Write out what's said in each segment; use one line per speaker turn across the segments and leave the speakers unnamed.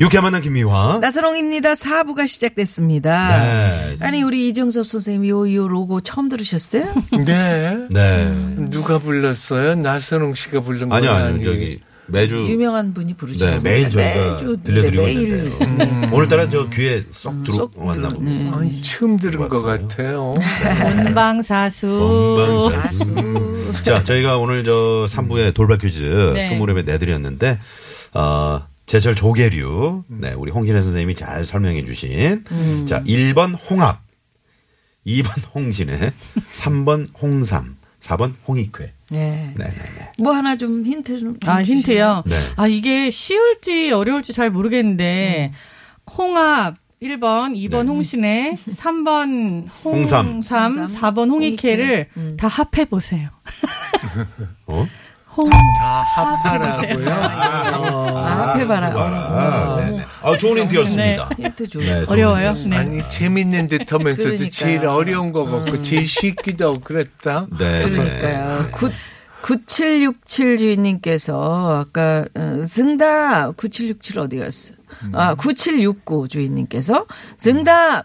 유쾌한 만남 김미화.
나선홍입니다. 4부가 시작됐습니다.
네.
아니 우리 이정섭 선생님 요, 요 로고 처음 들으셨어요?
네.
네.
누가 불렀어요? 나선홍 씨가 부른 건
아니요, 아니요.
아니에요.
저기 매주
유명한 분이
네,
부르셨어요.
매일 저희가
매주,
들려드리고
네.
있는데요. 음. 오늘따라 저 귀에
쏙쏙
들어왔나
들어-
봅니다.
아니, 처음 들은 것
같아요.
같아요.
본방사수.
건방사수. 자, 저희가 오늘 저 3부에 돌발 퀴즈
네.
끝무렵에 내드렸는데, 어, 제철 조개류. 네, 우리 홍신혜 선생님이 잘 설명해 주신. 자, 1번 홍합. 2번 홍신혜. 3번 홍삼. 4번 홍익회.
네.
네네네.
뭐 하나 좀 힌트 좀.
아, 힌트요?
네.
아, 이게 쉬울지 어려울지 잘 모르겠는데, 홍합 1번, 2번 홍신혜, 3번
홍삼.
홍삼, 4번 홍익회를 다 합해보세요.
어?
홍,
다 합하라고요.
아, 앞에봐라.
아, 네 네. 아, 좋은 힌트였습니다.
힌트 줘.
네, 좋은
어려워요? 네.
아니, 재밌는 듯 하면서도
그러니까.
제일 어려운 거 같고, 제일 쉽기도 하고 그랬다.
네.
그러니까요.
네.
구, 9767 주인님께서 아까 어, 승답 9767 어디 갔어? 아 9769 주인님께서 승답 어,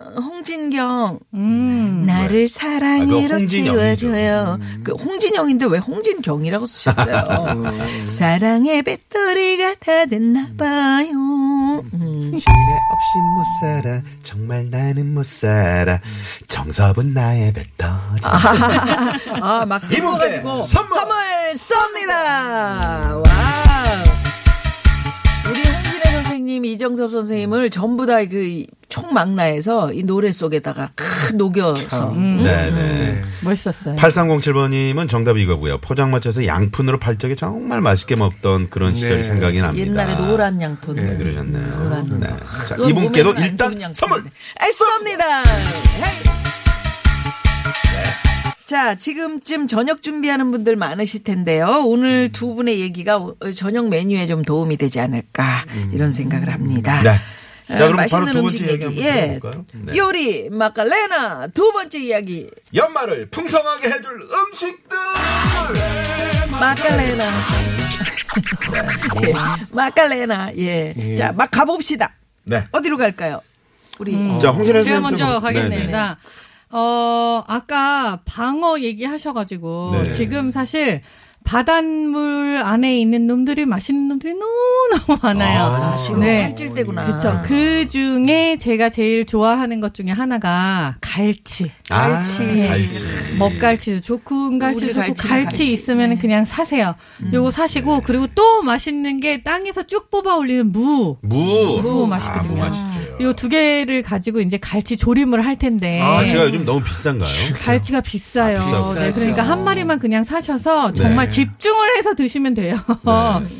홍진경
음.
나를
아,
사랑으로
홍진영이죠.
채워줘요. 그 홍진영인데 왜 홍진경이라고 쓰셨어요? 사랑의 배터리가 다 됐나 봐요. 음.
신의 없이 못 살아 정말 나는 못 살아 정섭은 나의 배터리
아, 막
이분께
씹어가지고
선물!
쏩니다. Wow. 우리 홍신애 선생님, 이정섭 선생님을 전부 다 그 총망라해서 이 노래 속에다가 크 녹여서
네네
멋있었어요.
8307번님은 정답이 이거고요 포장마차에서 양푼으로 팔적에 정말 맛있게 먹던 그런 시절이
네.
생각이 납니다
옛날에 노란 양푼.
네 그러셨네요
노란
네. 자, 이분께도 일단. 선물
쏩니다. Hey. 자, 지금쯤 저녁 준비하는 분들 많으실 텐데요. 오늘
음.
두 분의 얘기가 저녁 메뉴에 좀 도움이 되지 않을까 이런 생각을 합니다.
네.
어,
자, 그럼
맛있는
바로 두 번째
음식
이야기 한번
예.
해볼까요? 네.
요리 마카레나 두 번째 이야기
연말을 풍성하게 해줄 음식들
마카레나 예. 마카레나 예. 자, 막 가봅시다.
네.
어디로 갈까요? 우리
자 홍신혜
제가 먼저
네네.
가겠습니다. 어, 아까 방어 얘기하셔가지고,
네.
지금 사실 바닷물 안에 있는 놈들이 맛있는 놈들이 너무너무 많아요.
아,
지금
네.
살찔 때구나.
그렇죠. 그 중에 제가 제일 좋아하는 것 중에 하나가 갈치.
아,
갈치.
갈치
먹갈치도 좋고 은갈치도
우리
좋고
갈치,
갈치.
네.
있으면 그냥 사세요. 요거 사시고 그리고 또 맛있는 게 땅에서 쭉 뽑아 올리는 무.
무.
무 맛있거든요.
아.
요 두 개를 가지고 이제 갈치 조림을 할 텐데.
갈치가 요즘 너무 비싼가요?
갈치가 비싸요.
아.
네, 그러니까 한 마리만 그냥 사셔서 정말
네.
집중을 해서 드시면 돼요.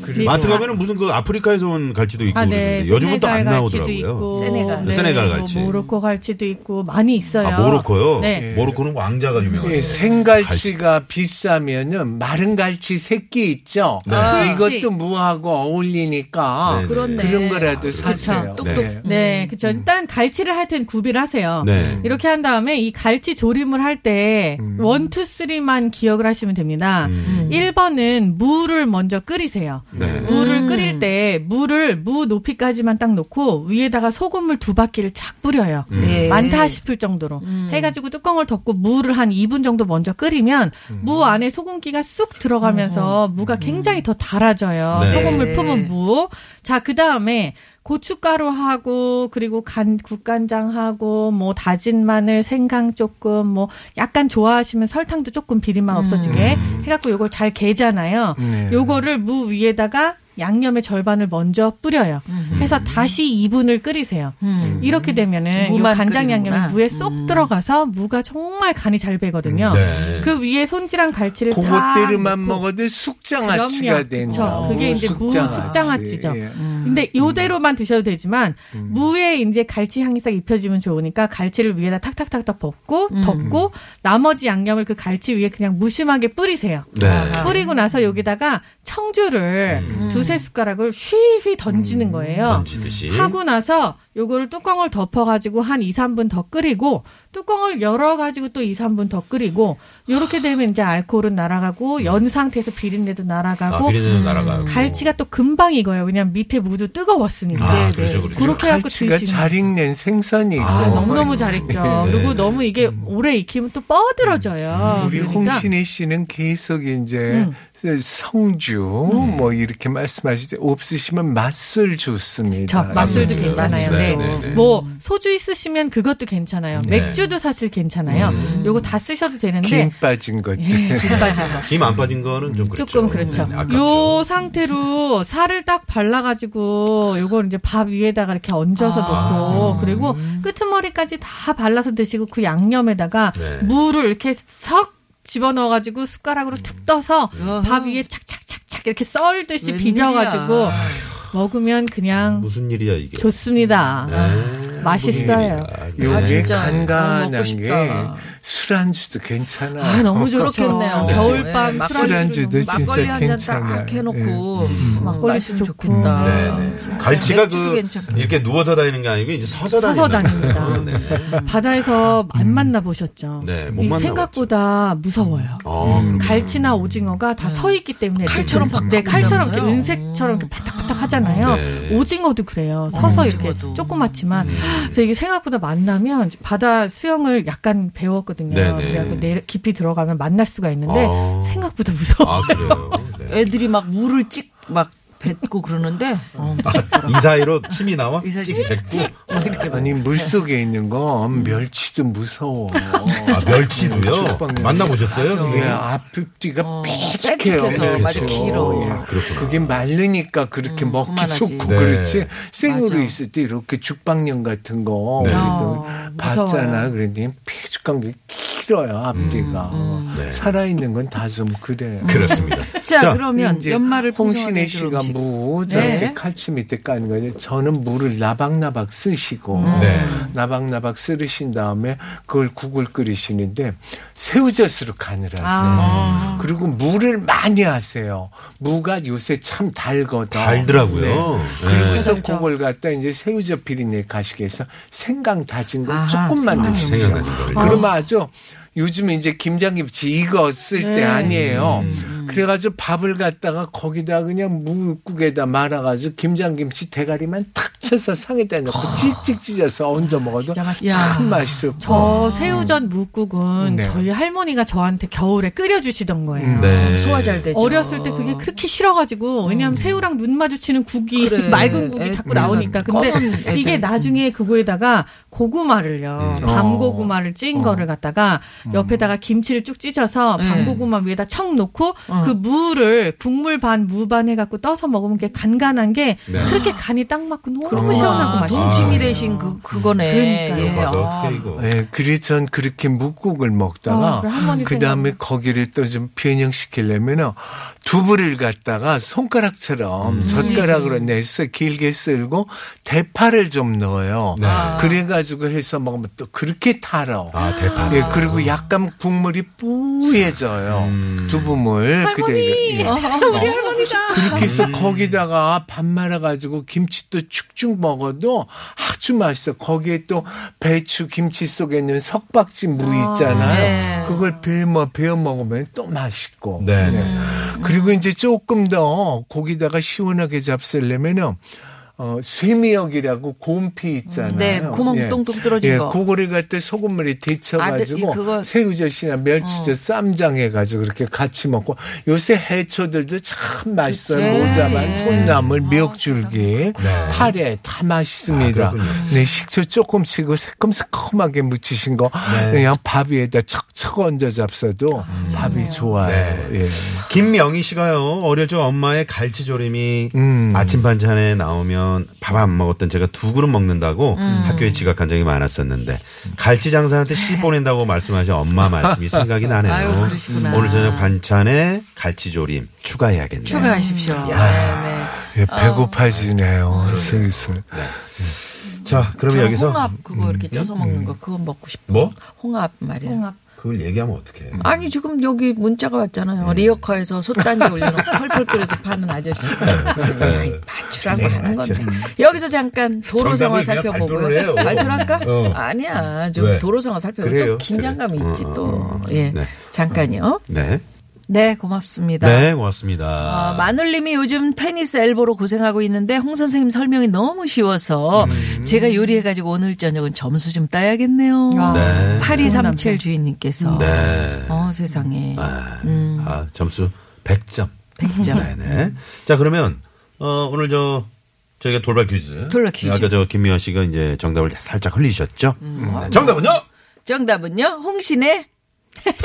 그리고
마트 가면은 무슨 그 아프리카에서 온 갈치도 있고
아, 네.
그러는데 요즘은 또 안 나오더라고요.
있고,
세네갈.
네,
세네갈 갈치.
뭐 모로코 갈치도 있고 많이 있어요.
아, 모로코요?
네.
모로코는 왕자가 유명하죠.
예, 생갈치가 비싸면은 마른 갈치 새끼 있죠.
네.
아,
그렇지.
이것도 무하고 어울리니까
네, 네.
그렇네.
그런 거라도 사세요.
똑똑.
네.
네, 그쵸. 일단 갈치를 할 땐 구이를 하세요.
네.
이렇게 한 다음에 이 갈치 조림을 할때
음.
one, two, three만 기억을 하시면 됩니다.
음.
1번은 물을 먼저 끓이세요.
네.
물을 끓일 때 물을 무 높이까지만 딱 놓고 위에다가 소금을 두 바퀴를 착 뿌려요.
네.
많다 싶을 정도로 해가지고 뚜껑을 덮고 무를 한 2분 정도 먼저 끓이면 무 안에 소금기가 쑥 들어가면서 무가 굉장히 더 달아져요.
네.
소금을 품은 무. 자, 그 다음에 고춧가루하고 그리고 간 국간장하고 뭐 다진 마늘, 생강 조금 뭐 약간 좋아하시면 설탕도 조금 비린맛 없어지게 해갖고 요걸 잘 개잖아요.
네.
요거를 무 위에다가 양념의 절반을 먼저 뿌려요. 해서 다시 2분을 끓이세요. 이렇게 되면은 이 간장
끓이는구나.
양념이 무에 쏙 들어가서 무가 정말 간이 잘 배거든요.
네.
그 위에 손질한 갈치를 다
그것들만
넣고
먹어도 숙장아찌가. 된다.
그쵸. 그게 이제 무 숙장아찌죠.
예.
근데 요대로만 드셔도 되지만 무에 이제 갈치 향이 싹 입혀지면 좋으니까 갈치를 위에다 탁탁탁탁 볶고 덮고 나머지 양념을 그 갈치 위에 그냥 무심하게 뿌리세요.
네.
뿌리고 나서 여기다가 청주를 두세 숟가락을 휘휘 던지는 거예요.
던지듯이.
하고 나서 요거를 뚜껑을 덮어가지고 한 2, 3분 더 끓이고 뚜껑을 열어가지고 또 2, 3분 더 끓이고 요렇게 되면 이제 알코올은 날아가고 연 상태에서 비린내도
아,
날아가고
비린내는 날아가고.
갈치가 또 금방 익어요. 왜냐면 밑에 무도 뜨거웠으니까.
아,
네,
그렇죠,
네.
그렇죠.
그렇게 해갖고
갈치가
드시는
잘. 익는 생선이고.
아, 너무너무 잘 익죠.
네.
그리고 너무 이게 오래 익히면 또 뻗들어져요.
우리
그러니까
홍신혜 씨는 계속 이제
음.
성주 뭐 이렇게 말씀하실 때 없으시면 맛술 좋습니다.
저 맛술도
네,
괜찮아요.
네,
네.
네, 네.
뭐 소주 있으시면 그것도 괜찮아요.
네.
맥주도 사실 괜찮아요.
음.
요거 다 쓰셔도 되는데
김 빠진 것들.
예, 김 빠진 거.
김 안 빠진 거는 좀 그렇죠.
조금 그렇죠.
네.
요 상태로 살을 딱 발라가지고 요걸 이제 밥 위에다가 이렇게 얹어서
아.
놓고 그리고 끄트머리까지 다 발라서 드시고 그 양념에다가
네.
무를 이렇게 석 집어넣어가지고 숟가락으로 툭 떠서
어허.
밥 위에 착착착착 이렇게 썰듯이
웬일이야.
비벼가지고 먹으면 그냥
무슨 일이야 이게.
좋습니다.
네.
맛있어요.
요게
아. 아,
간간한
먹고
게
싶다.
술안주도 괜찮아.
아, 너무 좋죠.
그렇겠네요.
겨울밤
네,
술
안주도
너무
진짜
막걸리 한잔
괜찮아요.
딱 해놓고
음.
막걸리.
좋겠다.
네, 네. 갈치가
맥주도
그
괜찮고.
이렇게 누워서 다니는 게 아니고 이제 서서 다니는
서서 다닙니다.
네.
바다에서 안 만나 보셨죠?
네, 못.
생각보다 무서워요.
어, 그렇구나.
갈치나 오징어가 다 서 있기 때문에
칼처럼
네, 칼처럼 이렇게. 은색처럼 이렇게 바닥바닥 하잖아요.
네.
오징어도 그래요. 서서 이렇게
오징어도.
조그맣지만
음.
그래서 이게 생각보다 만나면 바다 수영을 약간 배웠거든요.
네, 네.
그래갖고 내 깊이 들어가면 만날 수가 있는데
어.
생각보다 무서워.
아 그래요. 네.
애들이 막 물을 찍 막 뱉고 그러는데 어,
이 사이로 침이 나와?
이 사이
찍 뱉고.
이렇게
아니 물 속에 있는 거 멸치도 무서워.
아 멸치도요. 만나보셨어요?
예,
선생님?
앞뒤가
어,
삐죽해요.
말이 길어.
예.
아, 그렇구나.
그게 말르니까 그렇게
음,
먹기
그만하지.
좋고
네.
그렇지. 생으로
맞아.
있을 때 이렇게 죽방령 같은 거
네.
우리도
어,
봤잖아. 그랬더니 삐죽한 게 길어요 앞뒤가.
네.
살아있는 건 다 좀 그래요.
그렇습니다.
자,
자,
그러면
이제
연말을
홍신혜 씨가
해줄 음식.
무 저렇게
네.
칼치 밑에 까는 거예요. 저는 물을 나박나박 쓰시고
음.
네.
나박나박 쓰르신 다음에 그걸 국을 끓이시는데 새우젓으로 간을 하세요.
아.
그리고 물을 많이 하세요. 무가 요새 참 달거든.
달더라고요. 네.
그래서
달죠.
그걸 갖다 이제 새우젓 비린내 가시게 해서 생강 다진 걸
아,
조금만
걸.
그러면 아주 요즘에 이제 김장김치 익었을 때
네.
아니에요.
음,
그래가지고 밥을 갖다가 거기다 그냥 무국에다 말아가지고 김장김치 대가리만 탁 쳐서 상에다 넣고 찍찍 찢어서 얹어 먹어도. 참 맛있어.
저 새우젓 묵국은
네.
저희 할머니가 저한테 겨울에 끓여주시던 거예요.
네.
소화 잘 되죠.
어렸을 때 그게 그렇게 싫어가지고 왜냐하면 새우랑 눈 마주치는 국이
그래.
맑은 국이
애-
자꾸 나오니까 근데
검은 애들.
이게 나중에 그거에다가 고구마를요
음.
밤고구마를 찐 거를 갖다가 옆에다가 김치를 쭉 찢어서
네.
밤고구마 위에다 척 놓고 그 무를 국물 반 무 반 해갖고 떠서 먹으면 그게 간간한 게
네.
그렇게 간이 딱 맞고 너무
아,
시원하고 맛있어요.
동치미
아,
대신 그 그거네.
그러니까요.
예.
봐서
아.
어떻게 이거.
예, 그래서 전 그렇게 묵국을 먹다가
어, 할머니
그 다음에. 거기를 또 좀 변형시키려면은 두부를 갖다가 손가락처럼
음.
젓가락으로 내서 길게 쓸고 대파를 좀 넣어요.
네.
그래가지고 해서 먹으면 또 그렇게 달아.
아 대파.
예, 그리고 약간 국물이 뿌얘져요.
음.
두부물. 그대 예.
우리 할머니다.
그렇게 해서
음.
거기다가 밥 말아가지고 김치도 축축 먹어도 아주 맛있어. 거기에 또 배추 김치 속에 있는 석박지 무 있잖아요.
네.
그걸 베어, 베어 먹으면 또 맛있고.
네.
네. 그리고 이제 조금 더 고기다가 시원하게 잡수려면은 어, 쇠미역이라고 곰피 있잖아요.
네, 구멍 똥똥 뚫어진
예,
거.
그거를 갖다 소금물에
아,
데쳐가지고
네, 그거- 어.
새우젓이나 멸치젓 쌈장 해가지고 그렇게 같이 먹고 요새 해초들도 참 맛있어요.
네.
모자만, 콩나물, 미역줄기, 파래 다 맛있습니다.
아.
네, 식초 조금씩 그 새콤새콤하게 묻히신 거
네.
그냥 밥 위에다 척척 얹어 잡숴도 밥이 좋아요.
네.
예.
김명희 씨가요, 어릴 적 엄마의 갈치조림이
음.
아침 반찬에 나오면 밥 안 먹었던 제가 두 그릇 먹는다고
음.
학교에 지각한 적이 많았었는데 갈치 장사한테 씨 보낸다고 말씀하신 엄마 말씀이 생각이 나네요.
아유, 그러시구나.
오늘 저녁 반찬에 갈치조림 추가해야겠네요.
추가하십시오. 네,
예, 배고파지네요. 슬슬.
자, 그러면
저
여기서
홍합 그거 이렇게 쪄서 먹는 거 그거 먹고 싶어.
뭐?
홍합 말이야.
홍합.
그걸 얘기하면 어떡해.
아니 지금 여기 문자가 왔잖아요. 리어커에서 솥단지 올려놓고 펄펄 끓여서 파는 아저씨. 아이, 맞추라고 하는 건데. 여기서 잠깐 도로 상황 살펴보고요.
발표를 해요.
발표를 할까?
어.
아니야. 좀
왜?
도로 상황 살펴보고
그래요.
또 긴장감이
그래.
있지
어,
또.
어, 어.
예.
네.
잠깐요.
네.
네, 고맙습니다.
네, 고맙습니다.
아, 마눌님이 요즘 테니스 엘보로 고생하고 있는데 홍 선생님 설명이 너무 쉬워서
음.
제가 요리해가지고 오늘 저녁은 점수 좀 따야겠네요.
아,
네.
8237 주인님께서.
네.
어, 세상에.
아,
음.
아, 점수 100점.
100점.
네네. 자, 그러면, 어, 오늘 저, 저희가 돌발 퀴즈.
돌발 퀴즈.
아까 저 김미연 씨가 이제 정답을 살짝 흘리셨죠?
음.
네, 정답은요?
정답은요? 홍신의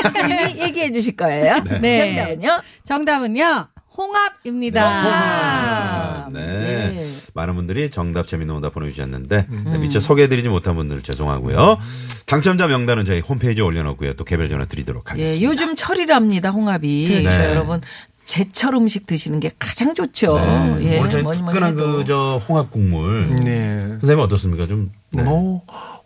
선생님이 얘기해 주실 거예요.
네.
정답은요?
정답은요. 홍합입니다.
아,
네.
예.
많은 분들이 정답 재밌는 오답 보내주셨는데 네, 미처 소개해드리지 못한 분들 죄송하고요. 당첨자 명단은 저희 홈페이지에 올려놓고요. 또 개별 전화 드리도록
예,
하겠습니다.
요즘 철이랍니다, 홍합이.
네.
그래서 여러분, 제철 음식 드시는 게 가장 좋죠.
네.
예,
오늘 저희
뭐니 뭐니
특별한
해도.
그저 홍합 국물
네.
선생님 어떻습니까? 좀 네.
뭐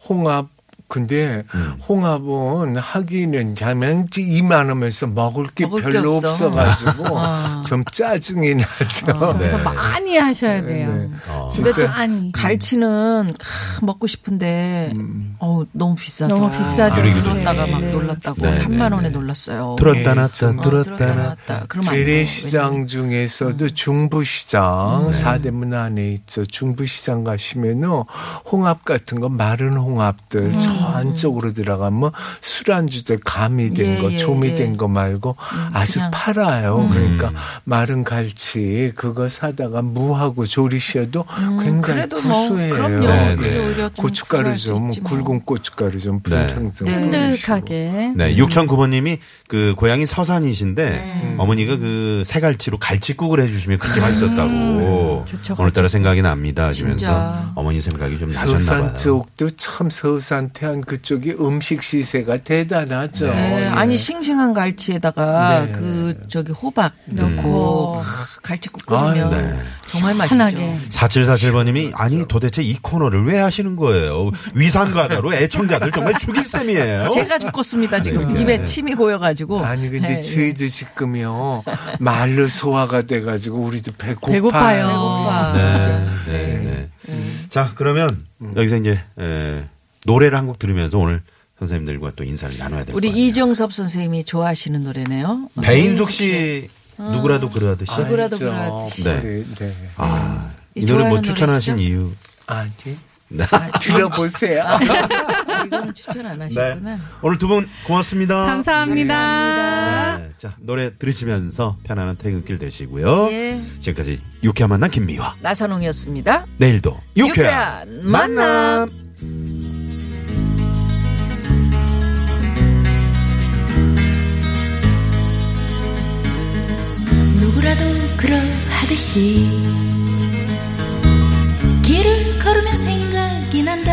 홍합 근데
음.
홍합은 하기는 자면지 이만하면서 먹을 게
먹을 게
별로
없어.
없어 가지고
아.
좀 짜증이 나죠.
그래서
네.
많이 하셔야 돼요.
네.
어.
근데 또
진짜
많이.
갈치는 크, 먹고 싶은데 어우, 너무 비싸서
너무 비싸죠.
들었다가
네.
막
네.
놀랐다고
네,
3만
네,
원에
네.
놀랐어요.
들었다
예,
놨다 들었다 놨다
돼요.
재래시장 중에서도 중부시장 사대문 안에 있죠. 중부시장 가시면은 홍합 같은 거 마른 홍합들 저 안쪽으로 들어가면 술안주들 가미된
예,
거
예,
조미된
예.
거 말고 아주
그냥.
팔아요. 그러니까 마른 갈치 그거 사다가 무하고 조리셔도 굉장히
음, 그래도 뭐,
구수해요.
그럼요.
네,
그게
네.
오히려 좀
고춧가루 좀
뭐.
굵은 고춧가루 좀
네.
탕탕
네.
쫀득하게.
네, 6009번님이 그 고향이 서산이신데 어머니가 그 새갈치로 갈치국을 해주시면 그렇게 맛있었다고
좋죠,
오늘따라 생각이 납니다 하시면서
진짜.
어머니 생각이 좀 나셨나 봐요.
서산 쪽도 참 서산 태안 그쪽이 음식 시세가 대단하죠.
네,
예.
아니 싱싱한 갈치에다가
네.
그 저기 호박 넣고
음.
크, 갈치국 끓이면
네.
정말 맛있죠.
편하게.
4747번님이 아니 도대체 이 코너를 왜 하시는 거예요? 위산과다로 애청자들 정말 죽일 셈이에요.
제가 죽겠습니다 지금
그러니까.
입에 침이 고여가지고.
아니 근데
네,
저희도 지금요 말로 소화가 돼가지고 우리도 배고파요.
배고파요.
배고파.
네. 네, 네. 자, 그러면 여기서 이제 에, 노래를 한 곡 들으면서 오늘 선생님들과 또 인사를 나눠야 될것
우리
같아요.
이정섭 선생님이 좋아하시는 노래네요.
배인숙 씨 누구라도 그러듯이.
누구라도
알죠.
그러듯이.
네.
네. 네.
아, 이이 노래 뭐 추천하신
노래시죠?
이유.
아니
네.
들어보세요.
아, 이거는 추천 안
네.
하시구나.
오늘 두 분 고맙습니다.
감사합니다.
네. 자, 노래 들으시면서 편안한 퇴근길 되시고요.
예.
지금까지 유쾌한 만남 김미화.
나선홍이었습니다.
내일도 유쾌한,
유쾌한 만남.
누구 나도 그러하듯이 길을 걸으면 생각이 난다.